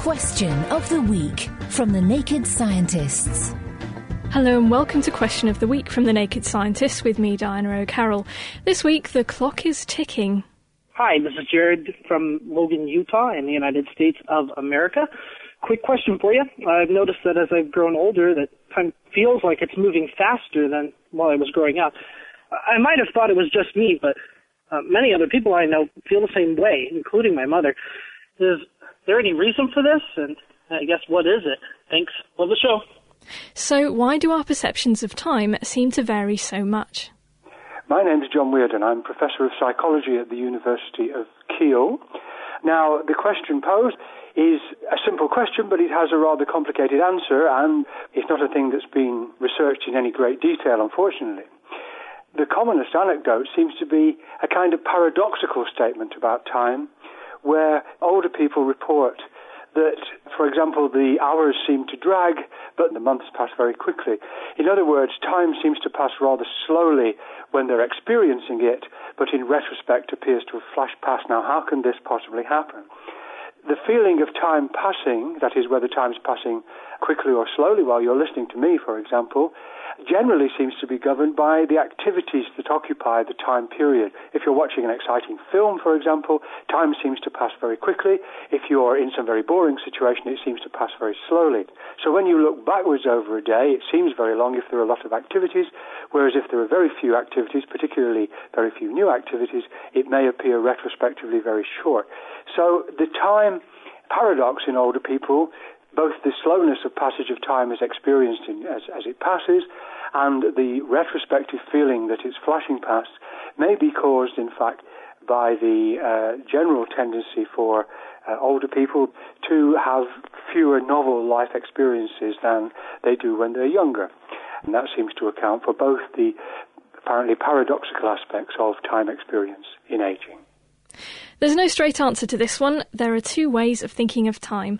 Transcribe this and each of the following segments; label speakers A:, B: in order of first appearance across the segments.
A: Question of the Week from the Naked Scientists.
B: Hello and welcome to Question of the Week from the Naked Scientists with me, Diana O'Carroll. This week, the clock is ticking.
C: Hi, this is Jared from Logan, Utah, in the United States of America. Quick question for you. I've noticed that as I've grown older, that time feels like it's moving faster than while I was growing up. I might have thought it was just me, but uh, many other people I know feel the same way, including my mother. Is there any reason for this? And I guess what is it? Thanks. Love the show.
B: So, why do our perceptions of time seem to vary so much?
D: My name is John Wearden. I'm Professor of Psychology at the University of Keele. Now, the question posed is a simple question, but it has a rather complicated answer, and it's not a thing that's been researched in any great detail, unfortunately. The commonest anecdote seems to be a kind of paradoxical statement about time, where older people report that, for example, the hours seem to drag, but the months pass very quickly. In other words, time seems to pass rather slowly when they're experiencing it, but in retrospect appears to have flashed past. Now, how can this possibly happen? The feeling of time passing, that is, whether time's passing quickly or slowly while you're listening to me, for example, generally seems to be governed by the activities that occupy the time period. If you're watching an exciting film, for example, time seems to pass very quickly. If you're in some very boring situation, it seems to pass very slowly. So when you look backwards over a day, it seems very long if there are a lot of activities, whereas if there are very few activities, particularly very few new activities, it may appear retrospectively very short. So the time paradox in older people both the slowness of passage of time is experienced in, as, as it passes, and the retrospective feeling that it's flashing past may be caused, in fact, by the uh, general tendency for uh, older people to have fewer novel life experiences than they do when they're younger. And that seems to account for both the apparently paradoxical aspects of time experience in aging.
B: There's no straight answer to this one. There are two ways of thinking of time.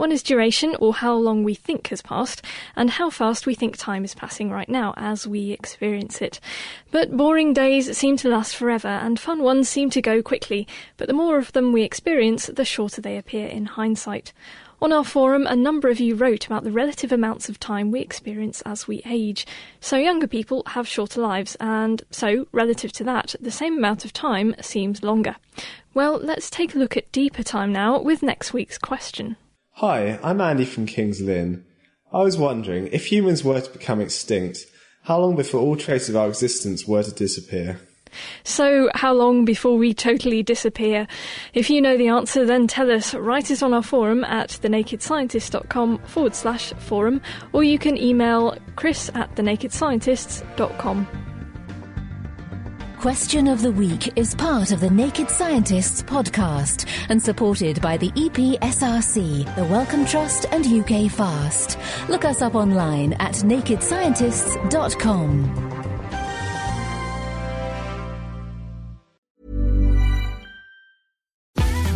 B: One is duration, or how long we think has passed, and how fast we think time is passing right now as we experience it. But boring days seem to last forever, and fun ones seem to go quickly, but the more of them we experience, the shorter they appear in hindsight. On our forum, a number of you wrote about the relative amounts of time we experience as we age. So, younger people have shorter lives, and so, relative to that, the same amount of time seems longer. Well, let's take a look at deeper time now with next week's question.
E: Hi, I'm Andy from King's Lynn. I was wondering, if humans were to become extinct, how long before all trace of our existence were to disappear?
B: So, how long before we totally disappear? If you know the answer, then tell us. Write it on our forum at thenakedscientist.com forward slash forum, or you can email chris at thenakedscientists.com.
A: Question of the Week is part of the Naked Scientists podcast and supported by the EPSRC, the Wellcome Trust, and UKFast. Look us up online at nakedscientists.com.